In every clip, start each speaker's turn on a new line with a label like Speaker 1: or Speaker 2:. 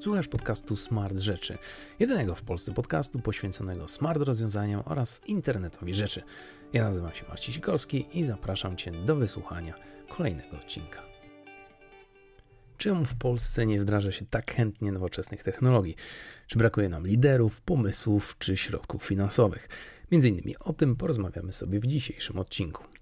Speaker 1: Słuchasz podcastu Smart Rzeczy, jedynego w Polsce podcastu poświęconego smart rozwiązaniom oraz internetowi rzeczy. Ja nazywam się Marcin Sikorski i zapraszam Cię do wysłuchania kolejnego odcinka. Czemu w Polsce nie wdraża się tak chętnie nowoczesnych technologii? Czy brakuje nam liderów, pomysłów czy środków finansowych? Między innymi o tym porozmawiamy sobie w dzisiejszym odcinku.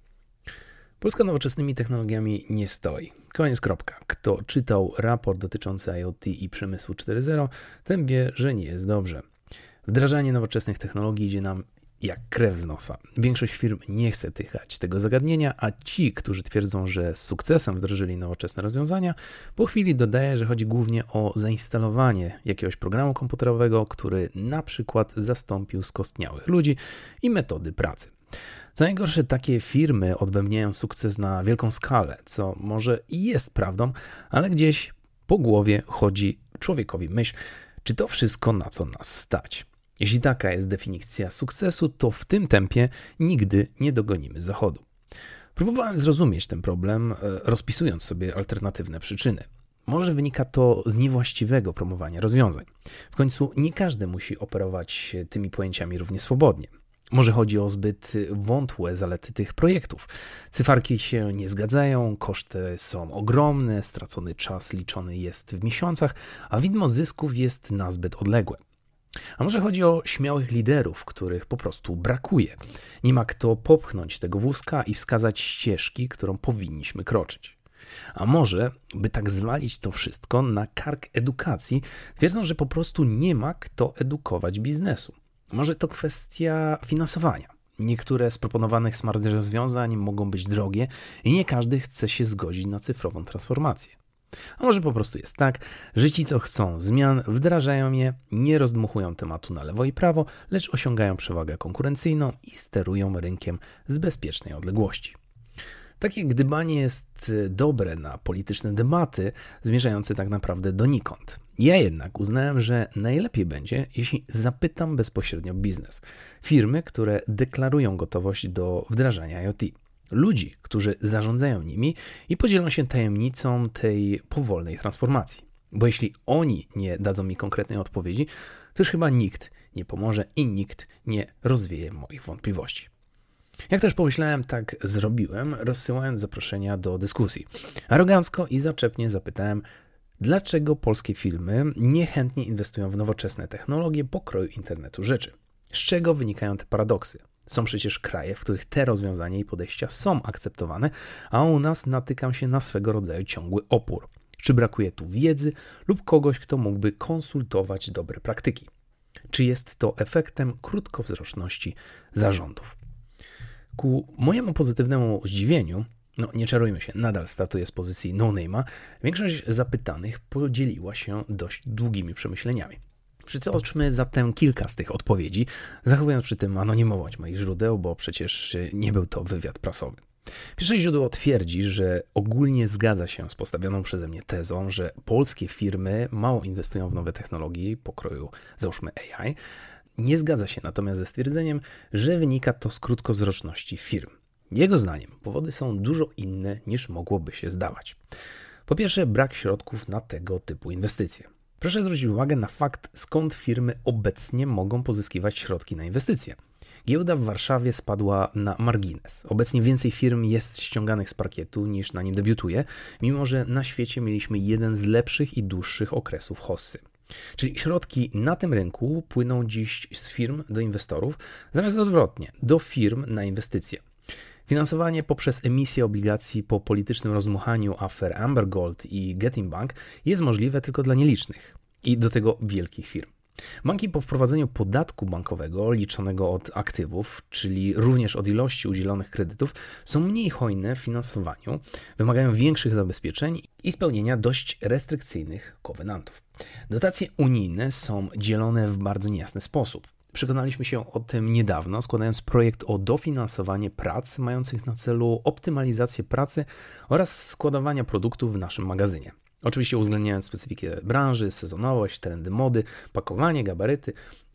Speaker 1: Polska nowoczesnymi technologiami nie stoi. Koniec kropka. Kto czytał raport dotyczący IoT i przemysłu 4.0, ten wie, że nie jest dobrze. Wdrażanie nowoczesnych technologii idzie nam jak krew z nosa. Większość firm nie chce tychać tego zagadnienia, a ci, którzy twierdzą, że z sukcesem wdrożyli nowoczesne rozwiązania, po chwili dodaje, że chodzi głównie o zainstalowanie jakiegoś programu komputerowego, który na przykład zastąpił skostniałych ludzi i metody pracy. Co najgorsze, takie firmy odbębniają sukces na wielką skalę, co może i jest prawdą, ale gdzieś po głowie chodzi człowiekowi myśl, czy to wszystko na co nas stać. Jeśli taka jest definicja sukcesu, to w tym tempie nigdy nie dogonimy zachodu. Próbowałem zrozumieć ten problem, e, rozpisując sobie alternatywne przyczyny. Może wynika to z niewłaściwego promowania rozwiązań. W końcu nie każdy musi operować tymi pojęciami równie swobodnie. Może chodzi o zbyt wątłe zalety tych projektów. Cyfarki się nie zgadzają, koszty są ogromne, stracony czas liczony jest w miesiącach, a widmo zysków jest nazbyt odległe. A może chodzi o śmiałych liderów, których po prostu brakuje. Nie ma kto popchnąć tego wózka i wskazać ścieżki, którą powinniśmy kroczyć. A może, by tak zwalić to wszystko na kark edukacji, twierdzą, że po prostu nie ma kto edukować biznesu. Może to kwestia finansowania. Niektóre z proponowanych smart rozwiązań mogą być drogie i nie każdy chce się zgodzić na cyfrową transformację. A może po prostu jest tak, że ci, co chcą zmian, wdrażają je, nie rozdmuchują tematu na lewo i prawo, lecz osiągają przewagę konkurencyjną i sterują rynkiem z bezpiecznej odległości. Takie gdybanie jest dobre na polityczne debaty, zmierzające tak naprawdę donikąd. Ja jednak uznałem, że najlepiej będzie, jeśli zapytam bezpośrednio biznes. Firmy, które deklarują gotowość do wdrażania IoT. Ludzi, którzy zarządzają nimi i podzielą się tajemnicą tej powolnej transformacji. Bo jeśli oni nie dadzą mi konkretnej odpowiedzi, to już chyba nikt nie pomoże i nikt nie rozwieje moich wątpliwości. Jak też pomyślałem, tak zrobiłem, rozsyłając zaproszenia do dyskusji. Arogancko i zaczepnie zapytałem, dlaczego polskie firmy niechętnie inwestują w nowoczesne technologie pokroju internetu rzeczy. Z czego wynikają te paradoksy? Są przecież kraje, w których te rozwiązania i podejścia są akceptowane, a u nas natykam się na swego rodzaju ciągły opór. Czy brakuje tu wiedzy lub kogoś, kto mógłby konsultować dobre praktyki? Czy jest to efektem krótkowzroczności zarządów? Ku mojemu pozytywnemu zdziwieniu, no nie czarujmy się, nadal startuję z pozycji no-name'a, większość zapytanych podzieliła się dość długimi przemyśleniami. Przytoczmy zatem kilka z tych odpowiedzi, zachowując przy tym anonimowość moich źródeł, bo przecież nie był to wywiad prasowy. Pierwsze źródło twierdzi, że ogólnie zgadza się z postawioną przeze mnie tezą, że polskie firmy mało inwestują w nowe technologie pokroju, załóżmy AI, nie zgadza się natomiast ze stwierdzeniem, że wynika to z krótkowzroczności firm. Jego zdaniem powody są dużo inne niż mogłoby się zdawać. Po pierwsze, brak środków na tego typu inwestycje. Proszę zwrócić uwagę na fakt, skąd firmy obecnie mogą pozyskiwać środki na inwestycje. Giełda w Warszawie spadła na margines. Obecnie więcej firm jest ściąganych z parkietu niż na nim debiutuje, mimo że na świecie mieliśmy jeden z lepszych i dłuższych okresów hossy. Czyli środki na tym rynku płyną dziś z firm do inwestorów, zamiast odwrotnie, do firm na inwestycje. Finansowanie poprzez emisję obligacji po politycznym rozmuchaniu afer Amber Gold i Getin Bank jest możliwe tylko dla nielicznych i do tego wielkich firm. Banki po wprowadzeniu podatku bankowego liczonego od aktywów, czyli również od ilości udzielonych kredytów, są mniej hojne w finansowaniu, wymagają większych zabezpieczeń i spełnienia dość restrykcyjnych kowenantów. Dotacje unijne są dzielone w bardzo niejasny sposób. Przekonaliśmy się o tym niedawno, składając projekt o dofinansowanie prac mających na celu optymalizację pracy oraz składowania produktów w naszym magazynie. Oczywiście uwzględniając specyfikę branży, sezonowość, trendy mody, pakowanie, gabaryty.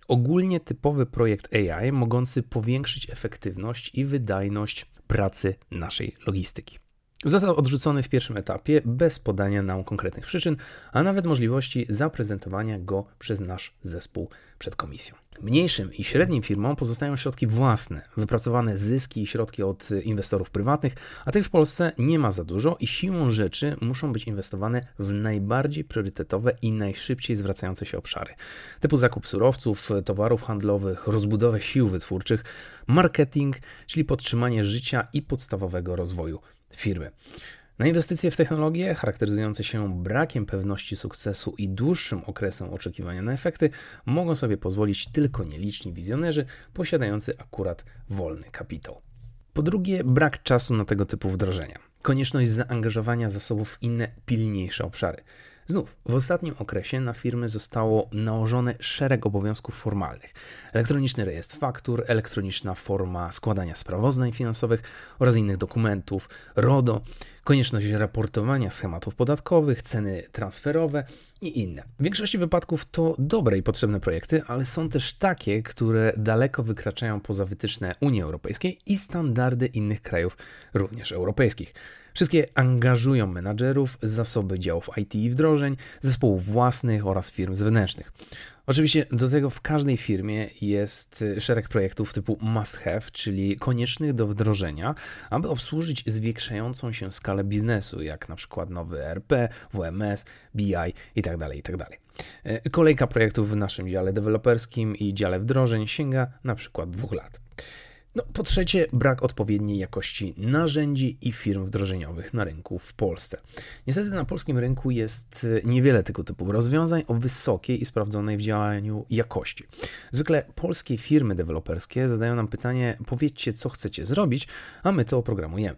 Speaker 1: Ogólnie typowy projekt AI mogący powiększyć efektywność i wydajność pracy naszej logistyki. Został odrzucony w pierwszym etapie bez podania nam konkretnych przyczyn, a nawet możliwości zaprezentowania go przez nasz zespół przed komisją. Mniejszym i średnim firmom pozostają środki własne, wypracowane zyski i środki od inwestorów prywatnych, a tych w Polsce nie ma za dużo i siłą rzeczy muszą być inwestowane w najbardziej priorytetowe i najszybciej zwracające się obszary, typu zakup surowców, towarów handlowych, rozbudowę sił wytwórczych, marketing, czyli podtrzymanie życia i podstawowego rozwoju firmy. Na inwestycje w technologię, charakteryzujące się brakiem pewności sukcesu i dłuższym okresem oczekiwania na efekty, mogą sobie pozwolić tylko nieliczni wizjonerzy posiadający akurat wolny kapitał. Po drugie, brak czasu na tego typu wdrożenia. Konieczność zaangażowania zasobów w inne, pilniejsze obszary. Znów, w ostatnim okresie na firmy zostało nałożone szereg obowiązków formalnych. Elektroniczny rejestr faktur, elektroniczna forma składania sprawozdań finansowych oraz innych dokumentów, RODO, konieczność raportowania schematów podatkowych, ceny transferowe i inne. W większości wypadków to dobre i potrzebne projekty, ale są też takie, które daleko wykraczają poza wytyczne Unii Europejskiej i standardy innych krajów, również europejskich. Wszystkie angażują menadżerów, zasoby działów IT i wdrożeń, zespołów własnych oraz firm zewnętrznych. Oczywiście do tego w każdej firmie jest szereg projektów typu must have, czyli koniecznych do wdrożenia, aby obsłużyć zwiększającą się skalę biznesu, jak na przykład nowy ERP, WMS, BI itd. Tak itd. Tak Kolejka projektów w naszym dziale deweloperskim i dziale wdrożeń sięga na przykład dwóch lat. No, po trzecie, brak odpowiedniej jakości narzędzi i firm wdrożeniowych na rynku w Polsce. Niestety na polskim rynku jest e, niewiele tego typu rozwiązań o wysokiej i sprawdzonej w działaniu jakości. Zwykle polskie firmy deweloperskie zadają nam pytanie: powiedzcie, co chcecie zrobić, a my to oprogramujemy.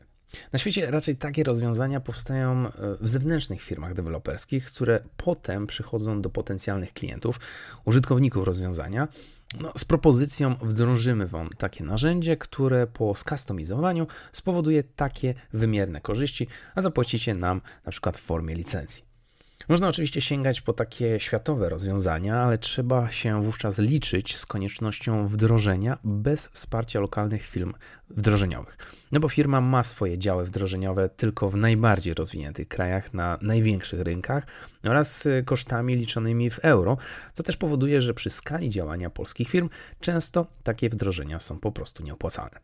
Speaker 1: Na świecie raczej takie rozwiązania powstają e, w zewnętrznych firmach deweloperskich, które potem przychodzą do potencjalnych klientów, użytkowników rozwiązania no, z propozycją wdrożymy Wam takie narzędzie, które po skustomizowaniu spowoduje takie wymierne korzyści, a zapłacicie nam na przykład w formie licencji. Można oczywiście sięgać po takie światowe rozwiązania, ale trzeba się wówczas liczyć z koniecznością wdrożenia bez wsparcia lokalnych firm wdrożeniowych. No bo firma ma swoje działy wdrożeniowe tylko w najbardziej rozwiniętych krajach, na największych rynkach oraz kosztami liczonymi w euro, co też powoduje, że przy skali działania polskich firm często takie wdrożenia są po prostu nieopłacalne.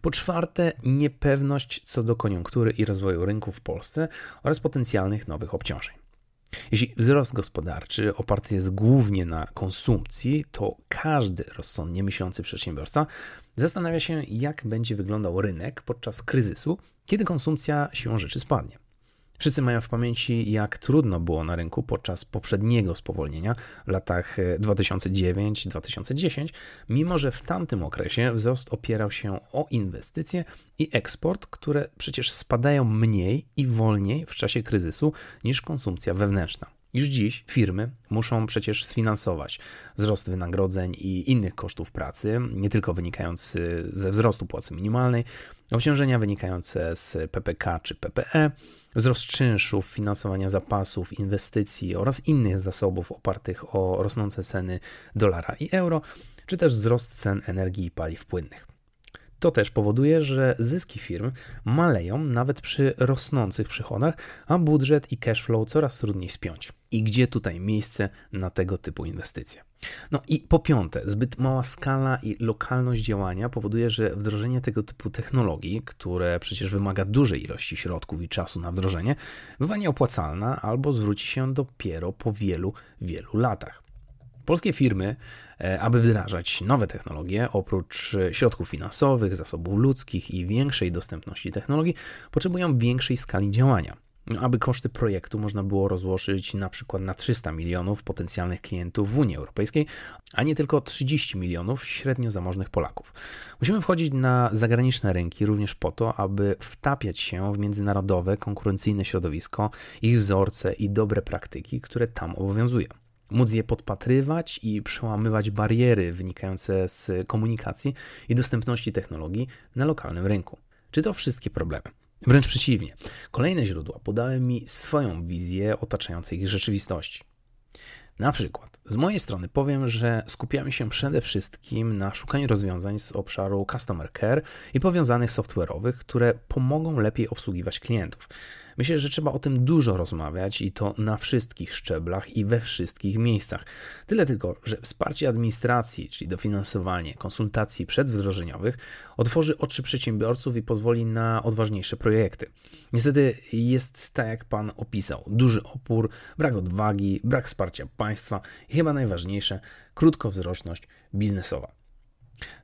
Speaker 1: Po czwarte, niepewność co do koniunktury i rozwoju rynku w Polsce oraz potencjalnych nowych obciążeń. Jeśli wzrost gospodarczy oparty jest głównie na konsumpcji, to każdy rozsądnie myślący przedsiębiorca zastanawia się, jak będzie wyglądał rynek podczas kryzysu, kiedy konsumpcja siłą rzeczy spadnie. Wszyscy mają w pamięci, jak trudno było na rynku podczas poprzedniego spowolnienia w latach 2009-2010, e, mimo że w tamtym okresie wzrost opierał się o inwestycje i eksport, które przecież spadają mniej i wolniej w czasie kryzysu niż konsumpcja wewnętrzna. Już dziś firmy muszą przecież sfinansować wzrost wynagrodzeń i innych kosztów pracy, nie tylko wynikający ze wzrostu płacy minimalnej, obciążenia wynikające z PPK czy PPE, wzrost czynszów, finansowania zapasów, inwestycji oraz innych zasobów opartych o rosnące ceny dolara i euro, czy też wzrost cen energii i paliw płynnych. To też powoduje, że zyski firm maleją nawet przy rosnących przychodach, a budżet i cash flow coraz trudniej spiąć. I gdzie tutaj miejsce na tego typu inwestycje? No i po piąte, zbyt mała skala i lokalność działania powoduje, że wdrożenie tego typu technologii, które przecież wymaga dużej ilości środków i czasu na wdrożenie, bywa nieopłacalna albo zwróci się dopiero po wielu, wielu latach. Polskie firmy, e, aby wdrażać nowe technologie, oprócz środków finansowych, zasobów ludzkich i większej dostępności technologii, potrzebują większej skali działania. Aby koszty projektu można było rozłożyć na przykład na 300 milionów potencjalnych klientów w Unii Europejskiej, a nie tylko 30 milionów średnio zamożnych Polaków. Musimy wchodzić na zagraniczne rynki również po to, aby wtapiać się w międzynarodowe, konkurencyjne środowisko, ich wzorce i dobre praktyki, które tam obowiązują móc je podpatrywać i przełamywać bariery wynikające z komunikacji i dostępności technologii na lokalnym rynku. Czy to wszystkie problemy? Wręcz przeciwnie. Kolejne źródła podały mi swoją wizję otaczającej ich rzeczywistości. Na przykład, z mojej strony powiem, że skupiamy się przede wszystkim na szukaniu rozwiązań z obszaru customer care i powiązanych software'owych, które pomogą lepiej obsługiwać klientów. Myślę, że trzeba o tym dużo rozmawiać i to na wszystkich szczeblach i we wszystkich miejscach. Tyle tylko, że wsparcie administracji, czyli dofinansowanie konsultacji przedwdrożeniowych, otworzy oczy przedsiębiorców i pozwoli na odważniejsze projekty. Niestety jest tak, jak pan opisał: duży opór, brak odwagi, brak wsparcia państwa i chyba najważniejsze krótkowzroczność biznesowa.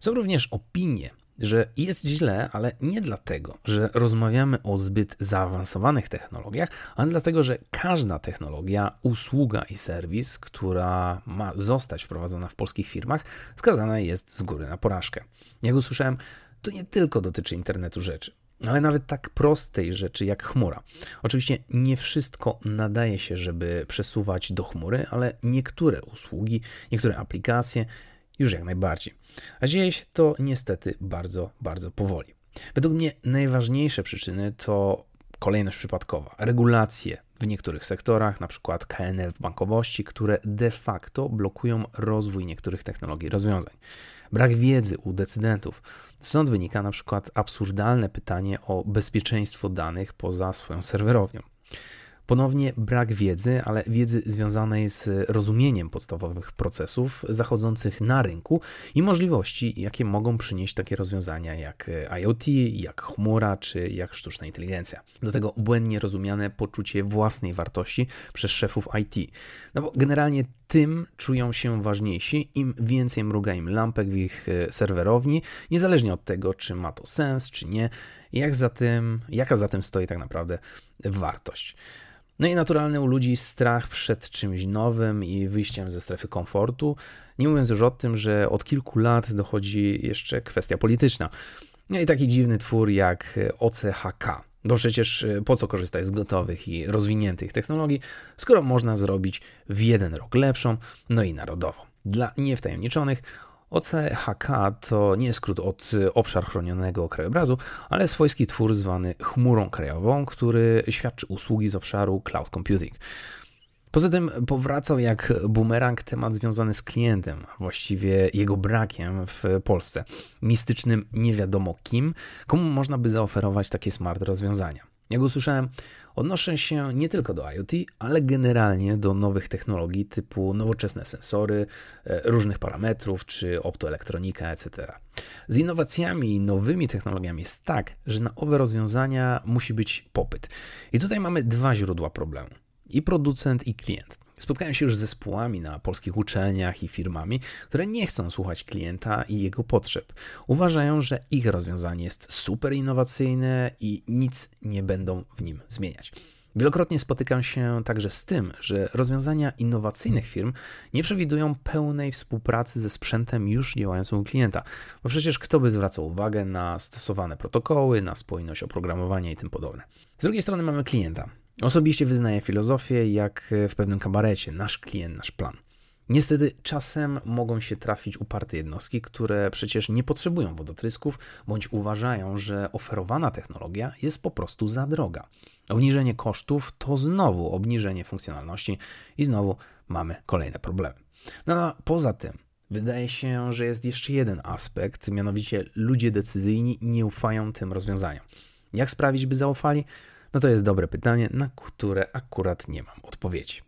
Speaker 1: Są również opinie że jest źle, ale nie dlatego, że rozmawiamy o zbyt zaawansowanych technologiach, ale dlatego, że każda technologia, usługa i serwis, która ma zostać wprowadzona w polskich firmach, skazana jest z góry na porażkę. Jak usłyszałem, to nie tylko dotyczy internetu rzeczy. Ale nawet tak prostej rzeczy jak chmura. Oczywiście nie wszystko nadaje się, żeby przesuwać do chmury, ale niektóre usługi, niektóre aplikacje już jak najbardziej. A dzieje się to niestety bardzo, bardzo powoli. Według mnie najważniejsze przyczyny to kolejność przypadkowa, regulacje w niektórych sektorach, na przykład KNF w bankowości, które de facto blokują rozwój niektórych technologii rozwiązań. Brak wiedzy u decydentów. Stąd wynika na przykład absurdalne pytanie o bezpieczeństwo danych poza swoją serwerownią. Ponownie brak wiedzy, ale wiedzy związanej z rozumieniem podstawowych procesów zachodzących na rynku i możliwości, jakie mogą przynieść takie rozwiązania jak IoT, jak chmura czy jak sztuczna inteligencja. Do tego błędnie rozumiane poczucie własnej wartości przez szefów IT. No bo generalnie tym czują się ważniejsi, im więcej mruga im lampek w ich e, serwerowni, niezależnie od tego, czy ma to sens, czy nie, jak za tym, jaka za tym stoi tak naprawdę wartość. No i naturalny u ludzi strach przed czymś nowym i wyjściem ze strefy komfortu. Nie mówiąc już o tym, że od kilku lat dochodzi jeszcze kwestia polityczna. No i taki dziwny twór jak OCHK. Bo przecież e, po co korzystać z gotowych i rozwiniętych technologii, skoro można zrobić w jeden rok lepszą, no i narodową. Dla niewtajemniczonych OCHK to nie skrót od y, obszar chronionego krajobrazu, ale swojski twór zwany chmurą krajową, który świadczy usługi z obszaru cloud computing. Poza tym powracał jak bumerang temat związany z klientem, właściwie jego brakiem w Polsce. Mistycznym nie wiadomo kim, komu można by zaoferować takie smart rozwiązania. Jak usłyszałem, odnoszę się nie tylko do IoT, ale generalnie do nowych technologii typu nowoczesne sensory, e, różnych parametrów czy optoelektronika, etc. Z innowacjami i nowymi technologiami jest tak, że na owe rozwiązania musi być popyt. I tutaj mamy dwa źródła problemu: i producent, i klient. Spotkałem się już z zespołami na polskich uczelniach i firmami, które nie chcą słuchać klienta i jego potrzeb. Uważają, że ich rozwiązanie jest super innowacyjne i nic nie będą w nim zmieniać. Wielokrotnie spotykam się także z tym, że rozwiązania innowacyjnych firm nie przewidują pełnej współpracy ze sprzętem już działającym u klienta, bo przecież kto by zwracał uwagę na stosowane protokoły, na spójność oprogramowania i tym podobne. Z drugiej strony mamy klienta, Osobiście wyznaję filozofię jak w pewnym kabarecie: nasz klient, nasz plan. Niestety czasem mogą się trafić uparte jednostki, które przecież nie potrzebują wodotrysków, bądź uważają, że oferowana technologia jest po prostu za droga. Obniżenie kosztów to znowu obniżenie funkcjonalności i znowu mamy kolejne problemy. No, no poza tym, wydaje się, że jest jeszcze jeden aspekt, mianowicie ludzie decyzyjni nie ufają tym rozwiązaniom. Jak sprawić, by zaufali? No to jest dobre pytanie, na które akurat nie mam odpowiedzi.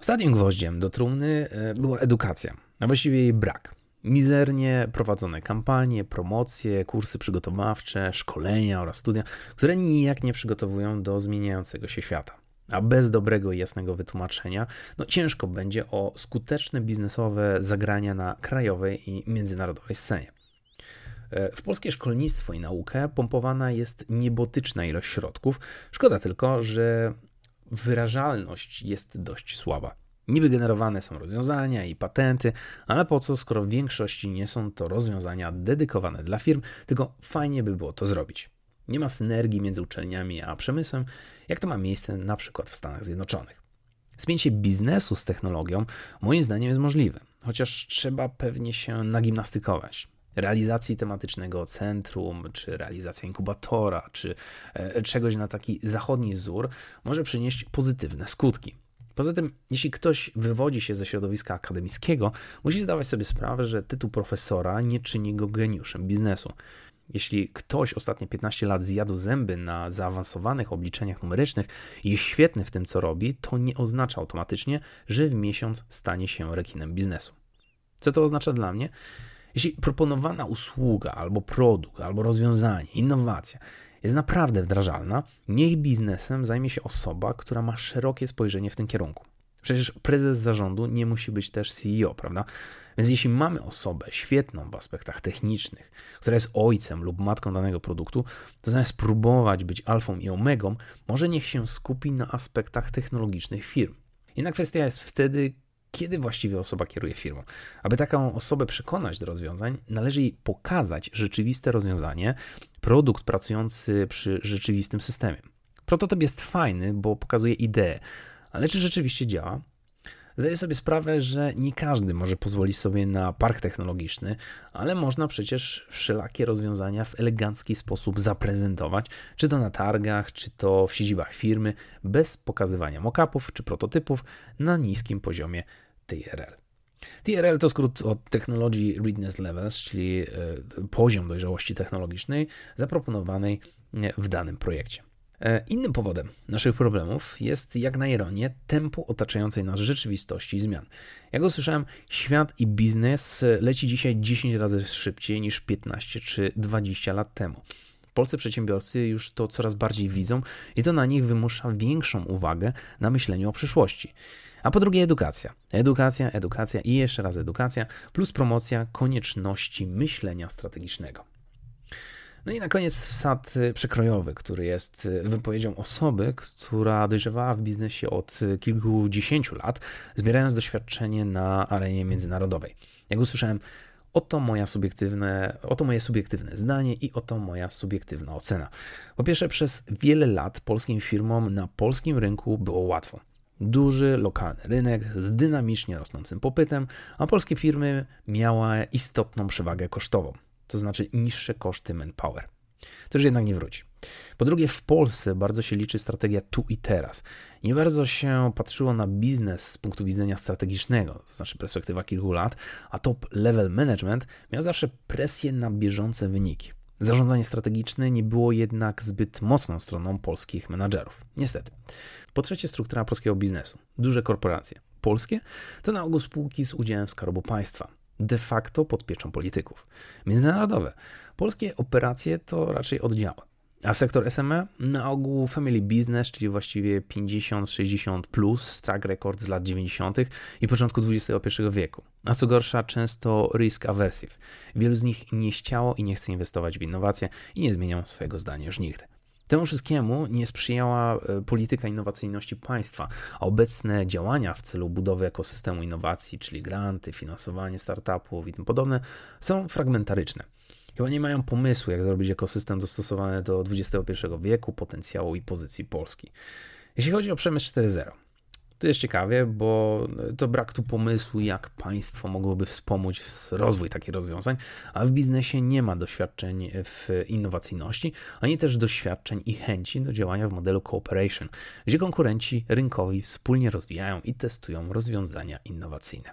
Speaker 1: Ostatnim gwoździem do trumny e, była edukacja, a właściwie jej brak. Mizernie prowadzone kampanie, promocje, kursy przygotowawcze, szkolenia oraz studia, które nijak nie przygotowują do zmieniającego się świata. A bez dobrego i jasnego wytłumaczenia, no ciężko będzie o skuteczne biznesowe zagrania na krajowej i międzynarodowej scenie. E, w polskie szkolnictwo i naukę pompowana jest niebotyczna ilość środków. Szkoda tylko, że wyrażalność jest dość słaba. Niby generowane są rozwiązania i patenty, ale po co, skoro w większości nie są to rozwiązania dedykowane dla firm, tylko fajnie by było to zrobić. Nie ma synergii między uczelniami a przemysłem, jak to ma miejsce na przykład w Stanach Zjednoczonych. Spięcie biznesu z technologią moim zdaniem jest możliwe, chociaż trzeba pewnie się nagimnastykować realizacji tematycznego centrum, czy realizacja inkubatora, czy e, czegoś na taki zachodni wzór może przynieść pozytywne skutki. Poza tym, jeśli ktoś wywodzi się ze środowiska akademickiego, musi zdawać sobie sprawę, że tytuł profesora nie czyni go geniuszem biznesu. Jeśli ktoś ostatnie 15 lat zjadł zęby na zaawansowanych obliczeniach numerycznych i jest świetny w tym, co robi, to nie oznacza automatycznie, że w miesiąc stanie się rekinem biznesu. Co to oznacza dla mnie? Jeśli proponowana usługa, albo produkt, albo rozwiązanie, innowacja jest naprawdę wdrażalna, niech biznesem zajmie się osoba, która ma szerokie spojrzenie w tym kierunku. Przecież prezes zarządu nie musi być też CEO, prawda? Więc jeśli mamy osobę świetną w aspektach technicznych, która jest ojcem lub matką danego produktu, to zamiast próbować być alfą i omegą, może niech się skupi na aspektach technologicznych firm. Inna kwestia jest wtedy, kiedy właściwie osoba kieruje firmą. Aby taką osobę przekonać do rozwiązań, należy jej pokazać rzeczywiste rozwiązanie, produkt pracujący przy rzeczywistym systemie. Prototyp jest fajny, bo pokazuje ideę, ale czy rzeczywiście działa? Zdaję sobie sprawę, że nie każdy może pozwolić sobie na park technologiczny, ale można przecież wszelakie rozwiązania w elegancki sposób zaprezentować, czy to na targach, czy to w siedzibach firmy, bez pokazywania mockupów czy prototypów na niskim poziomie TRL. TRL to skrót od Technology Readiness Levels, czyli e, poziom dojrzałości technologicznej zaproponowanej w danym projekcie. E, innym powodem naszych problemów jest, jak na ironię, tempo otaczającej nas rzeczywistości zmian. Jak usłyszałem, świat i biznes leci dzisiaj 10 razy szybciej niż 15 czy 20 lat temu. Polscy przedsiębiorcy już to coraz bardziej widzą i to na nich wymusza większą uwagę na myśleniu o przyszłości. A po drugie, edukacja. Edukacja, edukacja i jeszcze raz edukacja, plus promocja konieczności myślenia strategicznego. No i na koniec wsad y, przekrojowy, który jest y, wypowiedzią osoby, która dojrzewała w biznesie od y, kilkudziesięciu lat, zbierając doświadczenie na arenie międzynarodowej. Jak usłyszałem, oto, moja subiektywne, oto moje subiektywne zdanie i oto moja subiektywna ocena. Po pierwsze, przez wiele lat polskim firmom na polskim rynku było łatwo. Duży, lokalny rynek z dynamicznie rosnącym popytem, a polskie firmy miały istotną przewagę kosztową to znaczy niższe koszty manpower. To już jednak nie wróci. Po drugie, w Polsce bardzo się liczy strategia tu i teraz. Nie bardzo się patrzyło na biznes z punktu widzenia strategicznego, to znaczy perspektywa kilku lat, a top level management miał zawsze presję na bieżące wyniki. Zarządzanie strategiczne nie było jednak zbyt mocną stroną polskich menadżerów. Niestety. Po trzecie, struktura polskiego biznesu. Duże korporacje. Polskie to na ogół spółki z udziałem Skarbu Państwa de facto pod pieczą polityków. Międzynarodowe. Polskie operacje to raczej oddziały. A sektor SME na ogół family business, czyli właściwie 50-60 plus, track record z lat 90. i początku XXI wieku. A co gorsza, często risk aversive. Wielu z nich nie chciało i nie chce inwestować w innowacje i nie zmienią swojego zdania już nigdy. Temu wszystkiemu nie sprzyjała e, polityka innowacyjności państwa, obecne działania w celu budowy ekosystemu innowacji, czyli granty, finansowanie startupów i tym podobne, są fragmentaryczne. Chyba nie mają pomysłu, jak zrobić ekosystem dostosowany do XXI wieku, potencjału i pozycji Polski. Jeśli chodzi o przemysł 4.0, to jest ciekawie, bo to brak tu pomysłu, jak państwo mogłoby wspomóc rozwój takich rozwiązań, a w biznesie nie ma doświadczeń w innowacyjności, ani też doświadczeń i chęci do działania w modelu cooperation, gdzie konkurenci rynkowi wspólnie rozwijają i testują rozwiązania innowacyjne.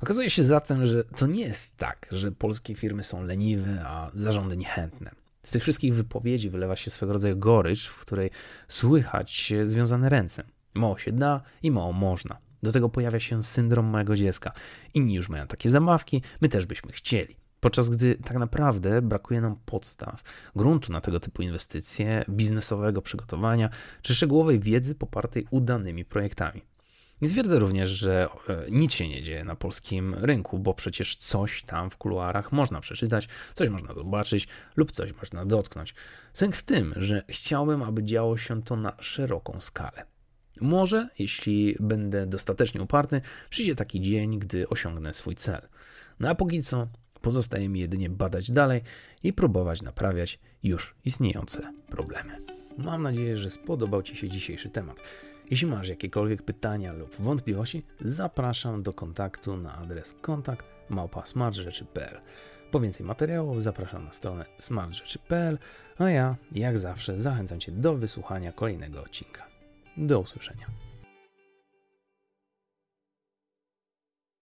Speaker 1: Okazuje się zatem, że to nie jest tak, że polskie firmy są leniwe, a zarządy niechętne. Z tych wszystkich wypowiedzi wylewa się swego rodzaju gorycz, w której słychać związane ręce. Mało się da i mało można. Do tego pojawia się syndrom małego dziecka. Inni już mają takie zabawki, my też byśmy chcieli. Podczas gdy tak naprawdę brakuje nam podstaw, gruntu na tego typu inwestycje, biznesowego przygotowania czy szczegółowej wiedzy popartej udanymi projektami. Nie twierdzę również, że e, nic się nie dzieje na polskim rynku, bo przecież coś tam w kuluarach można przeczytać, coś można zobaczyć lub coś można dotknąć. Sęk w tym, że chciałbym, aby działo się to na szeroką skalę. Może, jeśli będę dostatecznie uparty, przyjdzie taki dzień, gdy osiągnę swój cel. No a póki co pozostaje mi jedynie badać dalej i próbować naprawiać już istniejące problemy. Mam nadzieję, że spodobał Ci się dzisiejszy temat. Jeśli masz jakiekolwiek pytania lub wątpliwości, zapraszam do kontaktu na adres kontakt małpa.smartrzeczy.pl. Po więcej materiałów zapraszam na stronę smartrzeczy.pl, a ja, jak zawsze, zachęcam Cię do wysłuchania kolejnego odcinka. Do usłyszenia.